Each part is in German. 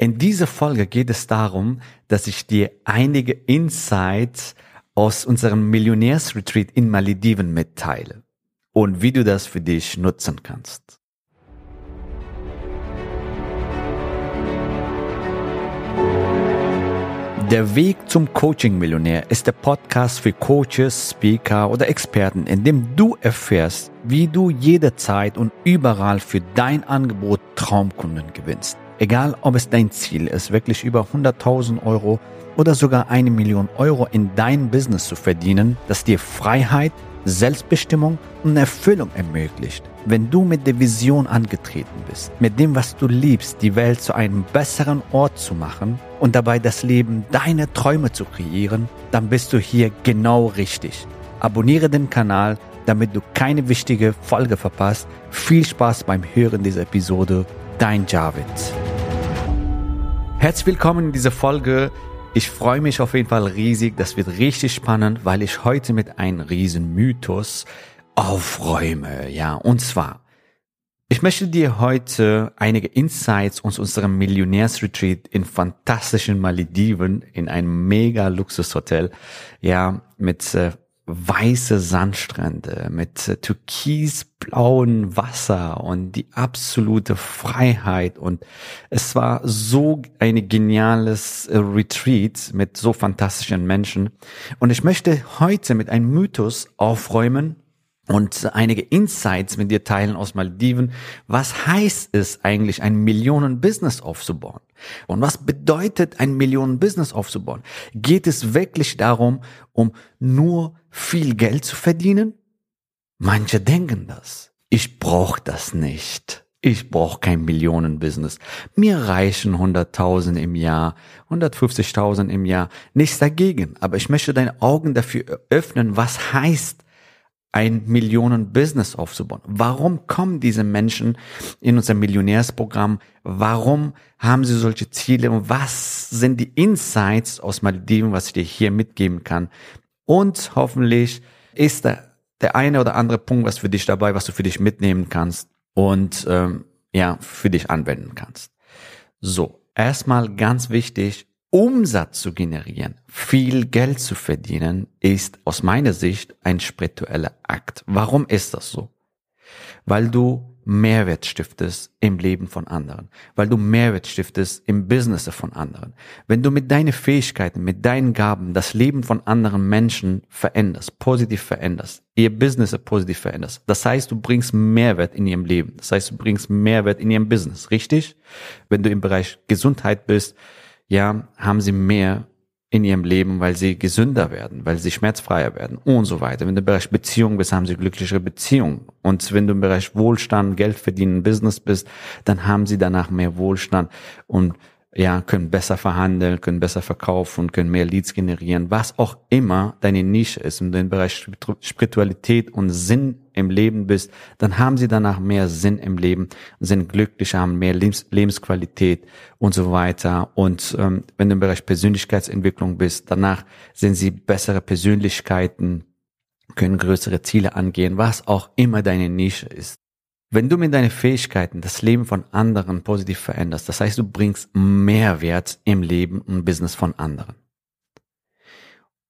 In dieser Folge geht es darum, dass ich dir einige Insights aus unserem Millionärsretreat in Malediven mitteile und wie du das für dich nutzen kannst. Der Weg zum Coaching-Millionär ist der Podcast für Coaches, Speaker oder Experten, in dem du erfährst, wie du jederzeit und überall für dein Angebot Traumkunden gewinnst. Egal, ob es dein Ziel ist, wirklich über 100.000 Euro oder sogar eine Million Euro in dein Business zu verdienen, das dir Freiheit, Selbstbestimmung und Erfüllung ermöglicht. Wenn du mit der Vision angetreten bist, mit dem, was du liebst, die Welt zu einem besseren Ort zu machen und dabei das Leben deiner Träume zu kreieren, dann bist du hier genau richtig. Abonniere den Kanal, damit du keine wichtige Folge verpasst. Viel Spaß beim Hören dieser Episode. Dein Javid. Herzlich willkommen in dieser Folge ich freue mich auf jeden Fall riesig. Das wird richtig spannend, weil ich heute mit einem riesen Mythos aufräume. Ja, und zwar, ich möchte dir heute einige Insights aus unserem Millionärsretreat in fantastischen Malediven in einem mega Luxushotel, ja, mit äh, weiße Sandstrände mit türkisblauen Wasser und die absolute Freiheit. Und es war so ein geniales äh, Retreat mit so fantastischen Menschen. Und ich möchte heute mit einem Mythos aufräumen und einige Insights mit dir teilen aus Maldiven. Was heißt es eigentlich, ein Millionen-Business aufzubauen? Und was bedeutet ein Millionen-Business aufzubauen? Geht es wirklich darum, um nur viel Geld zu verdienen? Manche denken das. Ich brauche das nicht. Ich brauche kein Millionen-Business. Mir reichen 100.000 im Jahr, 150.000 im Jahr. Nichts dagegen. Aber ich möchte deine Augen dafür öffnen, was heißt ein Millionen-Business aufzubauen. Warum kommen diese Menschen in unser Millionärsprogramm? Warum haben sie solche Ziele? Und was sind die Insights aus Malediven, was ich dir hier mitgeben kann? Und hoffentlich ist da der eine oder andere Punkt, was für dich dabei, was du für dich mitnehmen kannst und ähm, ja, für dich anwenden kannst. So, erstmal ganz wichtig, Umsatz zu generieren, viel Geld zu verdienen, ist aus meiner Sicht ein spiritueller Akt. Warum ist das so? Weil du Mehrwert stiftest im Leben von anderen, weil du Mehrwert stiftest im Business von anderen. Wenn du mit deinen Fähigkeiten, mit deinen Gaben das Leben von anderen Menschen veränderst, positiv veränderst, ihr Business positiv veränderst, das heißt, du bringst Mehrwert in ihrem Leben, das heißt, du bringst Mehrwert in ihrem Business, richtig? Wenn du im Bereich Gesundheit bist, ja, haben sie mehr in ihrem Leben, weil sie gesünder werden, weil sie schmerzfreier werden und so weiter. Wenn du im Bereich Beziehung bist, haben sie glücklichere Beziehungen. Und wenn du im Bereich Wohlstand, Geld verdienen, Business bist, dann haben sie danach mehr Wohlstand und ja, können besser verhandeln, können besser verkaufen, können mehr Leads generieren, was auch immer deine Nische ist. Du im Bereich Spiritualität und Sinn im Leben bist, dann haben sie danach mehr Sinn im Leben, sind glücklicher, haben mehr Lebens Lebensqualität und so weiter. Und ähm, wenn du im Bereich Persönlichkeitsentwicklung bist, danach sind sie bessere Persönlichkeiten, können größere Ziele angehen, was auch immer deine Nische ist. Wenn du mit deinen Fähigkeiten das Leben von anderen positiv veränderst, das heißt, du bringst Mehrwert im Leben und Business von anderen.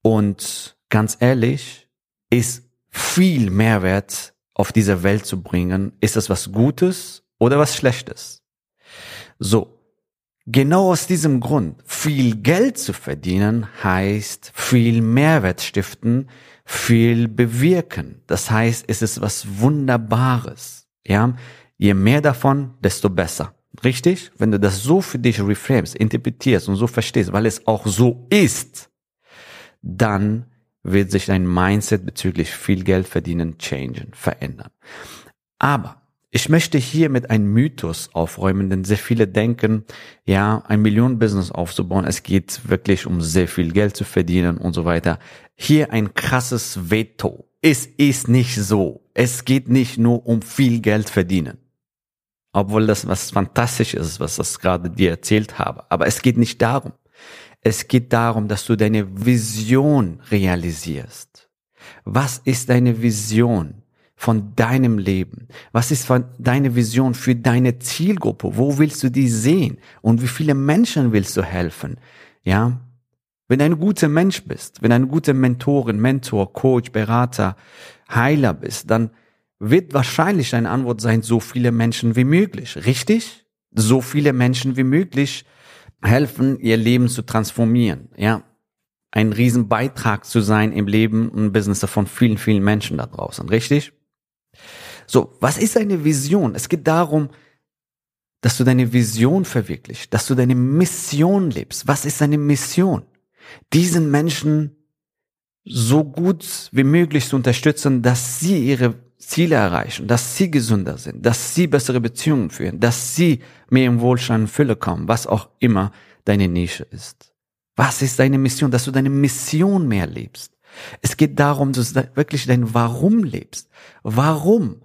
Und ganz ehrlich, ist viel Mehrwert auf dieser Welt zu bringen, ist das was Gutes oder was Schlechtes? So. Genau aus diesem Grund, viel Geld zu verdienen heißt viel Mehrwert stiften, viel bewirken. Das heißt, es ist was Wunderbares. Ja, je mehr davon, desto besser. Richtig? Wenn du das so für dich reframest, interpretierst und so verstehst, weil es auch so ist, dann wird sich dein Mindset bezüglich viel Geld verdienen changen, verändern. Aber ich möchte hier mit einem Mythos aufräumen, denn sehr viele denken, ja, ein Millionen-Business aufzubauen, es geht wirklich um sehr viel Geld zu verdienen und so weiter. Hier ein krasses Veto es ist nicht so. Es geht nicht nur um viel Geld verdienen. Obwohl das was fantastisch ist, was ich gerade dir erzählt habe. Aber es geht nicht darum. Es geht darum, dass du deine Vision realisierst. Was ist deine Vision von deinem Leben? Was ist deine Vision für deine Zielgruppe? Wo willst du die sehen? Und wie viele Menschen willst du helfen? Ja? Wenn du ein guter Mensch bist, wenn du ein guter Mentorin, Mentor, Coach, Berater, Heiler bist, dann wird wahrscheinlich deine Antwort sein, so viele Menschen wie möglich. Richtig? So viele Menschen wie möglich helfen, ihr Leben zu transformieren. Ja, ein Riesenbeitrag zu sein im Leben und Business von vielen, vielen Menschen da draußen. Richtig? So, was ist eine Vision? Es geht darum, dass du deine Vision verwirklichst, dass du deine Mission lebst. Was ist deine Mission? Diesen Menschen so gut wie möglich zu unterstützen, dass sie ihre Ziele erreichen, dass sie gesünder sind, dass sie bessere Beziehungen führen, dass sie mehr im Wohlstand und Fülle kommen, was auch immer deine Nische ist. Was ist deine Mission? Dass du deine Mission mehr lebst. Es geht darum, dass du wirklich dein Warum lebst. Warum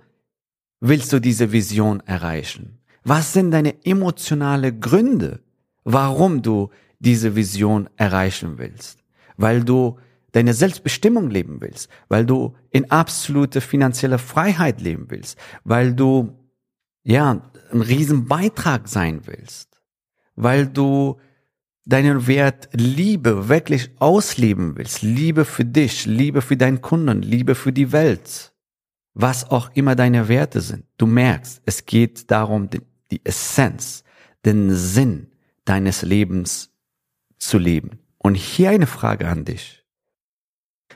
willst du diese Vision erreichen? Was sind deine emotionale Gründe, warum du diese Vision erreichen willst? Weil du deine Selbstbestimmung leben willst, weil du in absolute finanzielle Freiheit leben willst, weil du ja ein Riesenbeitrag sein willst, weil du deinen Wert Liebe wirklich ausleben willst, Liebe für dich, Liebe für deinen Kunden, Liebe für die Welt, was auch immer deine Werte sind. Du merkst, es geht darum, die Essenz, den Sinn deines Lebens zu leben. Und hier eine Frage an dich.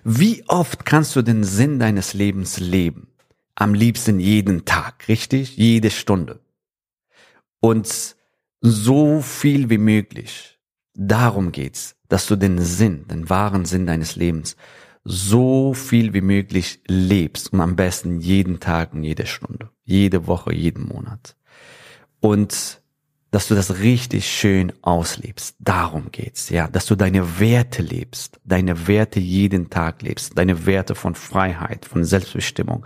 Wie oft kannst du den Sinn deines Lebens leben? Am liebsten jeden Tag, richtig? Jede Stunde. Und so viel wie möglich. Darum geht's, dass du den Sinn, den wahren Sinn deines Lebens so viel wie möglich lebst und am besten jeden Tag und jede Stunde, jede Woche, jeden Monat. Und dass du das richtig schön auslebst. Darum geht's, ja, dass du deine Werte lebst, deine Werte jeden Tag lebst, deine Werte von Freiheit, von Selbstbestimmung,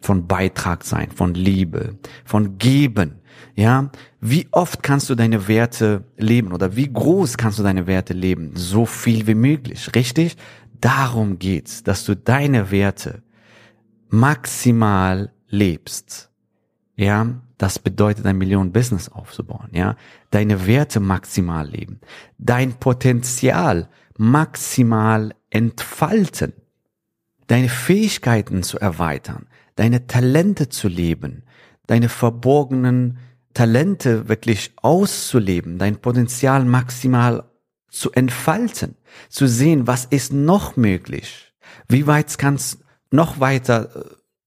von Beitrag sein, von Liebe, von Geben, ja. Wie oft kannst du deine Werte leben oder wie groß kannst du deine Werte leben? So viel wie möglich, richtig? Darum geht's, dass du deine Werte maximal lebst, ja, das bedeutet ein Millionen-Business aufzubauen, ja. Deine Werte maximal leben. Dein Potenzial maximal entfalten. Deine Fähigkeiten zu erweitern. Deine Talente zu leben. Deine verborgenen Talente wirklich auszuleben. Dein Potenzial maximal zu entfalten. Zu sehen, was ist noch möglich. Wie weit kann es noch weiter äh,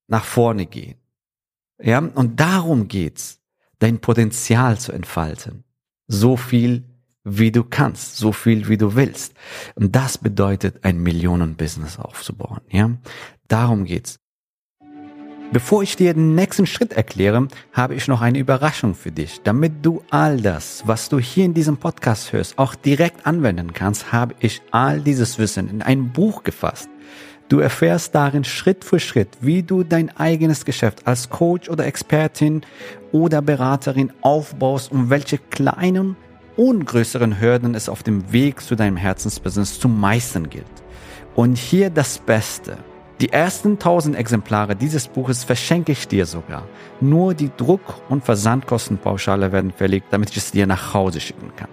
nach vorne gehen. Ja, und darum geht's, dein Potenzial zu entfalten. So viel wie du kannst, so viel wie du willst. Und das bedeutet, ein Millionen-Business aufzubauen. Ja, darum geht's. Bevor ich dir den nächsten Schritt erkläre, habe ich noch eine Überraschung für dich. Damit du all das, was du hier in diesem Podcast hörst, auch direkt anwenden kannst, habe ich all dieses Wissen in ein Buch gefasst. Du erfährst darin Schritt für Schritt, wie du dein eigenes Geschäft als Coach oder Expertin oder Beraterin aufbaust und welche kleinen und größeren Hürden es auf dem Weg zu deinem Herzensbusiness zu meistern gilt. Und hier das Beste. Die ersten 1000 Exemplare dieses Buches verschenke ich dir sogar. Nur die Druck- und Versandkostenpauschale werden verlegt, damit ich es dir nach Hause schicken kann.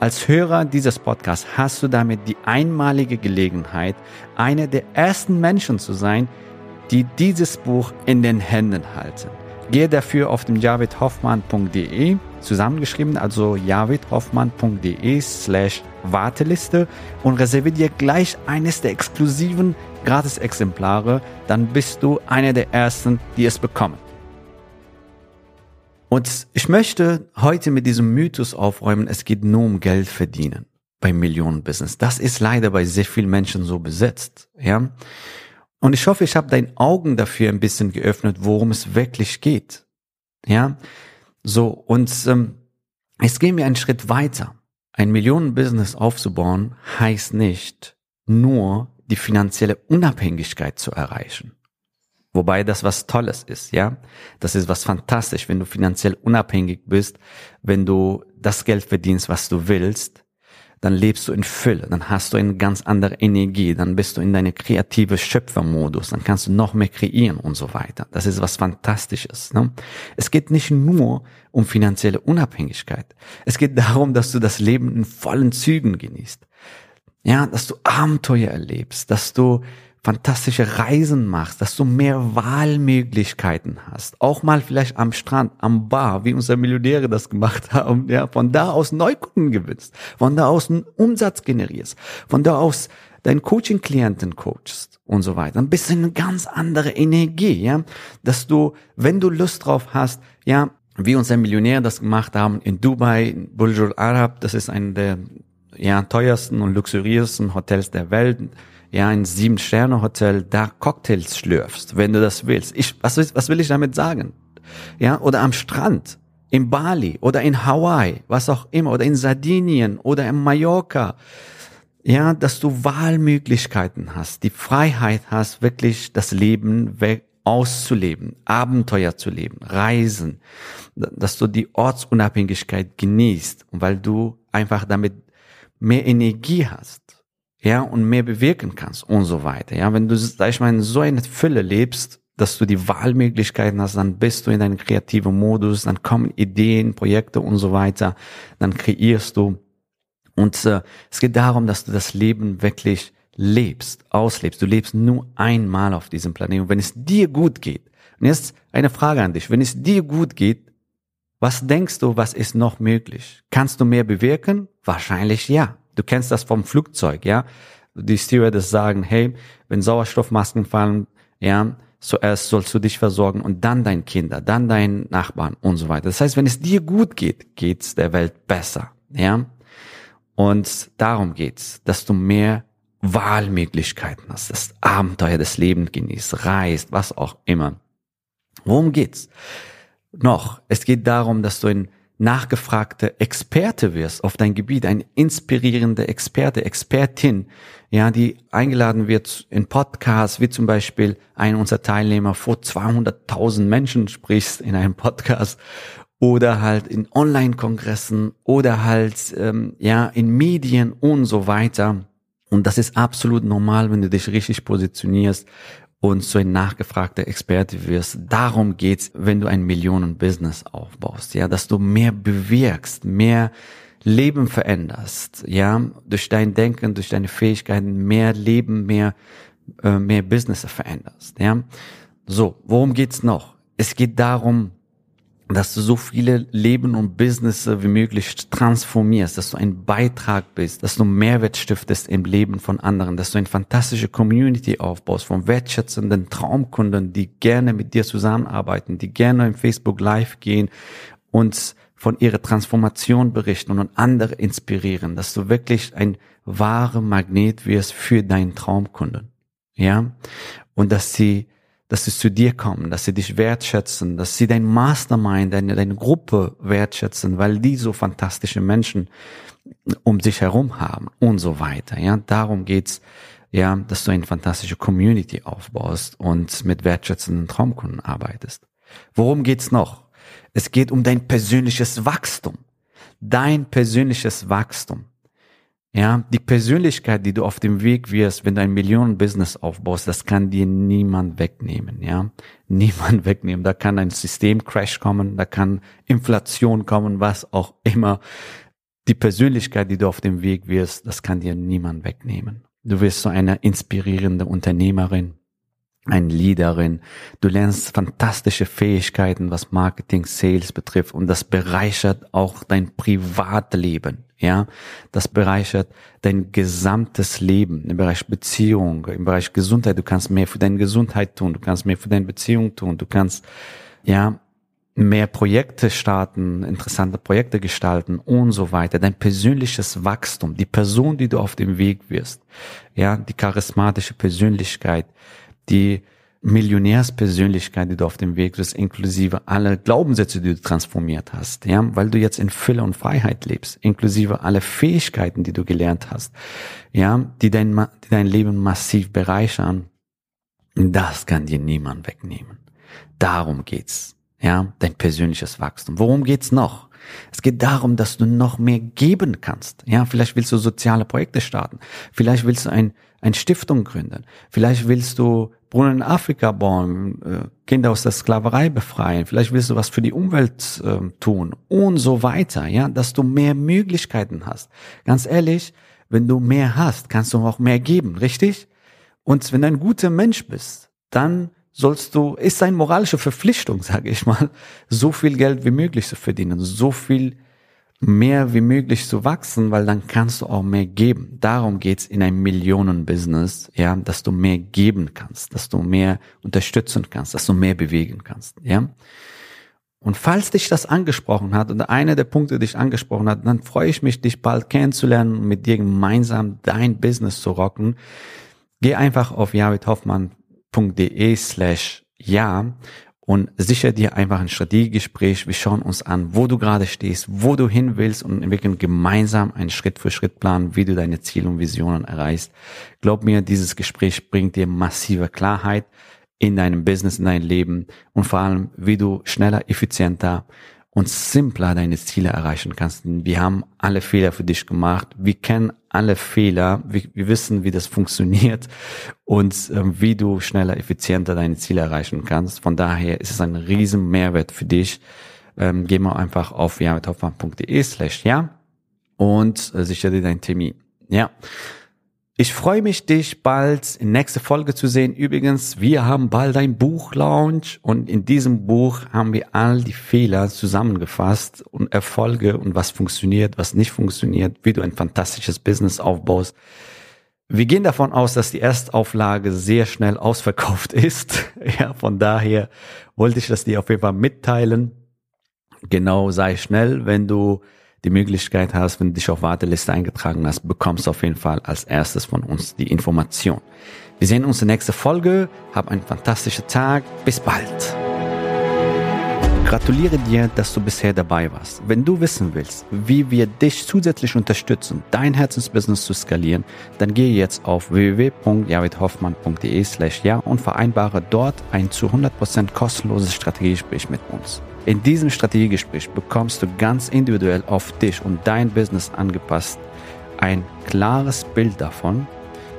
Als Hörer dieses Podcasts hast du damit die einmalige Gelegenheit, einer der ersten Menschen zu sein, die dieses Buch in den Händen halten. Gehe dafür auf dem javidhoffmann.de zusammengeschrieben, also javidhoffmann.de slash Warteliste und reserviere dir gleich eines der exklusiven Gratis-Exemplare, dann bist du einer der ersten, die es bekommen. Und ich möchte heute mit diesem Mythos aufräumen, es geht nur um Geld verdienen beim Millionenbusiness. Das ist leider bei sehr vielen Menschen so besetzt, ja. Und ich hoffe, ich habe deine Augen dafür ein bisschen geöffnet, worum es wirklich geht, ja. So und ähm, es geht mir einen Schritt weiter. Ein Millionenbusiness aufzubauen heißt nicht nur die finanzielle Unabhängigkeit zu erreichen. Wobei das was Tolles ist, ja. Das ist was fantastisch, wenn du finanziell unabhängig bist, wenn du das Geld verdienst, was du willst. dann lebst du in Fülle, dann hast du eine ganz andere Energie, dann bist du in deine kreative Schöpfermodus, dann kannst du noch mehr kreieren und so weiter. Das ist was Fantastisches. Ne? Es geht nicht nur um finanzielle Unabhängigkeit. Es geht darum, dass du das Leben in vollen Zügen genießt. Ja, dass du Abenteuer erlebst, dass du fantastische Reisen machst, dass du mehr Wahlmöglichkeiten hast. Auch mal vielleicht am Strand, am Bar, wie unsere Millionäre das gemacht haben, ja, von da aus Neukunden gewinnst, von da aus einen Umsatz generierst, von da aus deinen Coaching-Klienten coachst und so weiter. Ein bisschen eine ganz andere Energie, ja, dass du, wenn du Lust drauf hast, ja, wie unsere Millionäre das gemacht haben in Dubai, Burj Al Arab, das ist eine der ja, teuersten und luxuriösen Hotels der Welt, ja, ein Sieben-Sterne-Hotel, da Cocktails schlürfst, wenn du das willst. Ich, was, was will ich damit sagen? Ja, oder am Strand, in Bali oder in Hawaii, was auch immer, oder in Sardinien oder in Mallorca. Ja, dass du Wahlmöglichkeiten hast, die Freiheit hast, wirklich das Leben auszuleben, Abenteuer zu leben, Reisen, dass du die Ortsunabhängigkeit genießt, weil du einfach damit mehr Energie hast ja, und mehr bewirken kannst und so weiter. Ja, wenn du, sag ich mal, in so einer Fülle lebst, dass du die Wahlmöglichkeiten hast, dann bist du in deinem kreativen Modus, dann kommen Ideen, Projekte und so weiter, dann kreierst du. Und äh, es geht darum, dass du das Leben wirklich lebst, auslebst. Du lebst nur einmal auf diesem Planeten. Wenn es dir gut geht, und jetzt eine Frage an dich, wenn es dir gut geht, was denkst du, was ist noch möglich? Kannst du mehr bewirken? Wahrscheinlich ja. Du kennst das vom Flugzeug, ja. Die Stewardess sagen, hey, wenn Sauerstoffmasken fallen, ja, zuerst sollst du dich versorgen und dann dein Kinder, dann deinen Nachbarn und so weiter. Das heißt, wenn es dir gut geht, geht's der Welt besser, ja. Und darum geht's, dass du mehr Wahlmöglichkeiten hast, das Abenteuer des Lebens genießt, reist, was auch immer. Worum geht's? Noch, es geht darum, dass du in nachgefragte Experte wirst auf dein Gebiet, ein inspirierender Experte, Expertin, ja, die eingeladen wird in Podcasts, wie zum Beispiel ein unserer Teilnehmer vor 200.000 Menschen sprichst in einem Podcast oder halt in Online-Kongressen oder halt ähm, ja in Medien und so weiter. Und das ist absolut normal, wenn du dich richtig positionierst und so ein nachgefragter Experte wirst. Darum geht's, wenn du ein Millionen-Business aufbaust, ja, dass du mehr bewirkst, mehr Leben veränderst, ja, durch dein Denken, durch deine Fähigkeiten mehr Leben, mehr, äh, mehr Business veränderst, ja. So, worum geht's noch? Es geht darum, dass du so viele Leben und Business wie möglich transformierst, dass du ein Beitrag bist, dass du Mehrwert stiftest im Leben von anderen, dass du eine fantastische Community aufbaust von wertschätzenden Traumkunden, die gerne mit dir zusammenarbeiten, die gerne im Facebook Live gehen und von ihrer Transformation berichten und andere inspirieren, dass du wirklich ein wahrer Magnet wirst für deinen Traumkunden. Ja? Und dass sie dass sie zu dir kommen, dass sie dich wertschätzen, dass sie dein Mastermind, deine, deine Gruppe wertschätzen, weil die so fantastische Menschen um sich herum haben und so weiter. Ja, darum geht's, ja, dass du eine fantastische Community aufbaust und mit wertschätzenden Traumkunden arbeitest. Worum geht's noch? Es geht um dein persönliches Wachstum. Dein persönliches Wachstum. Ja, die Persönlichkeit, die du auf dem Weg wirst, wenn du ein Millionen-Business aufbaust, das kann dir niemand wegnehmen, ja. Niemand wegnehmen. Da kann ein Systemcrash kommen, da kann Inflation kommen, was auch immer. Die Persönlichkeit, die du auf dem Weg wirst, das kann dir niemand wegnehmen. Du wirst so eine inspirierende Unternehmerin, ein Leaderin. Du lernst fantastische Fähigkeiten, was Marketing, Sales betrifft und das bereichert auch dein Privatleben. Ja, das bereichert dein gesamtes Leben im Bereich Beziehung, im Bereich Gesundheit. Du kannst mehr für deine Gesundheit tun, du kannst mehr für deine Beziehung tun, du kannst, ja, mehr Projekte starten, interessante Projekte gestalten und so weiter. Dein persönliches Wachstum, die Person, die du auf dem Weg wirst, ja, die charismatische Persönlichkeit, die Millionärspersönlichkeit, die du auf dem Weg bist, inklusive alle Glaubenssätze, die du transformiert hast, ja, weil du jetzt in Fülle und Freiheit lebst, inklusive alle Fähigkeiten, die du gelernt hast, ja, die dein, die dein Leben massiv bereichern, das kann dir niemand wegnehmen. Darum geht's, ja, dein persönliches Wachstum. Worum geht's noch? Es geht darum, dass du noch mehr geben kannst. Ja, vielleicht willst du soziale Projekte starten. Vielleicht willst du ein, ein Stiftung gründen. Vielleicht willst du Brunnen in Afrika bauen, äh, Kinder aus der Sklaverei befreien. Vielleicht willst du was für die Umwelt äh, tun und so weiter. Ja, dass du mehr Möglichkeiten hast. Ganz ehrlich, wenn du mehr hast, kannst du auch mehr geben, richtig? Und wenn du ein guter Mensch bist, dann sollst du, ist eine moralische Verpflichtung, sage ich mal, so viel Geld wie möglich zu verdienen, so viel mehr wie möglich zu wachsen, weil dann kannst du auch mehr geben. Darum geht's in einem Millionenbusiness, ja, dass du mehr geben kannst, dass du mehr unterstützen kannst, dass du mehr bewegen kannst, ja. Und falls dich das angesprochen hat oder einer der Punkte dich angesprochen hat, dann freue ich mich, dich bald kennenzulernen und mit dir gemeinsam dein Business zu rocken. Geh einfach auf javidhoffmann.de slash ja und sicher dir einfach ein Strategiegespräch. Wir schauen uns an, wo du gerade stehst, wo du hin willst und entwickeln gemeinsam einen Schritt für Schritt Plan, wie du deine Ziele und Visionen erreichst. Glaub mir, dieses Gespräch bringt dir massive Klarheit in deinem Business, in deinem Leben und vor allem, wie du schneller, effizienter und simpler deine Ziele erreichen kannst. Wir haben alle Fehler für dich gemacht. Wir kennen alle Fehler. Wir, wir wissen, wie das funktioniert und ähm, wie du schneller, effizienter deine Ziele erreichen kannst. Von daher ist es ein riesen Mehrwert für dich. Ähm, geh mal einfach auf jamithoffmann.de slash ja und äh, sicher dir deinen Termin. Ja. Ich freue mich, dich bald in nächste Folge zu sehen. Übrigens, wir haben bald ein Buchlaunch und in diesem Buch haben wir all die Fehler zusammengefasst und Erfolge und was funktioniert, was nicht funktioniert, wie du ein fantastisches Business aufbaust. Wir gehen davon aus, dass die Erstauflage sehr schnell ausverkauft ist. Ja, von daher wollte ich das dir auf jeden Fall mitteilen. Genau, sei schnell, wenn du die Möglichkeit hast, wenn du dich auf Warteliste eingetragen hast, bekommst du auf jeden Fall als erstes von uns die Information. Wir sehen uns in der nächsten Folge. Hab einen fantastischen Tag. Bis bald. Gratuliere dir, dass du bisher dabei warst. Wenn du wissen willst, wie wir dich zusätzlich unterstützen, dein Herzensbusiness zu skalieren, dann gehe jetzt auf www.javidhoffmann.de slash ja und vereinbare dort ein zu 100% kostenloses Strategiegespräch mit uns. In diesem Strategiegespräch bekommst du ganz individuell auf dich und dein Business angepasst ein klares Bild davon,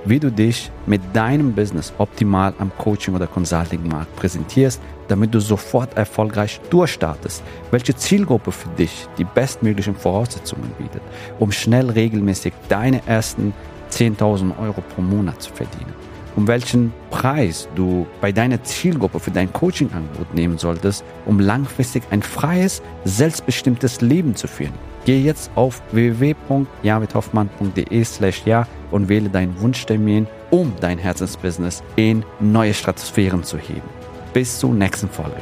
wie du dich mit deinem Business optimal am Coaching- oder Consulting-Markt präsentierst, damit du sofort erfolgreich durchstartest, welche Zielgruppe für dich die bestmöglichen Voraussetzungen bietet, um schnell regelmäßig deine ersten 10.000 Euro pro Monat zu verdienen um welchen Preis du bei deiner Zielgruppe für dein Coaching-Angebot nehmen solltest, um langfristig ein freies, selbstbestimmtes Leben zu führen. Gehe jetzt auf www.javidhoffmann.de slash ja und wähle deinen Wunschtermin, um dein Herzensbusiness in neue Stratosphären zu heben. Bis zur nächsten Folge.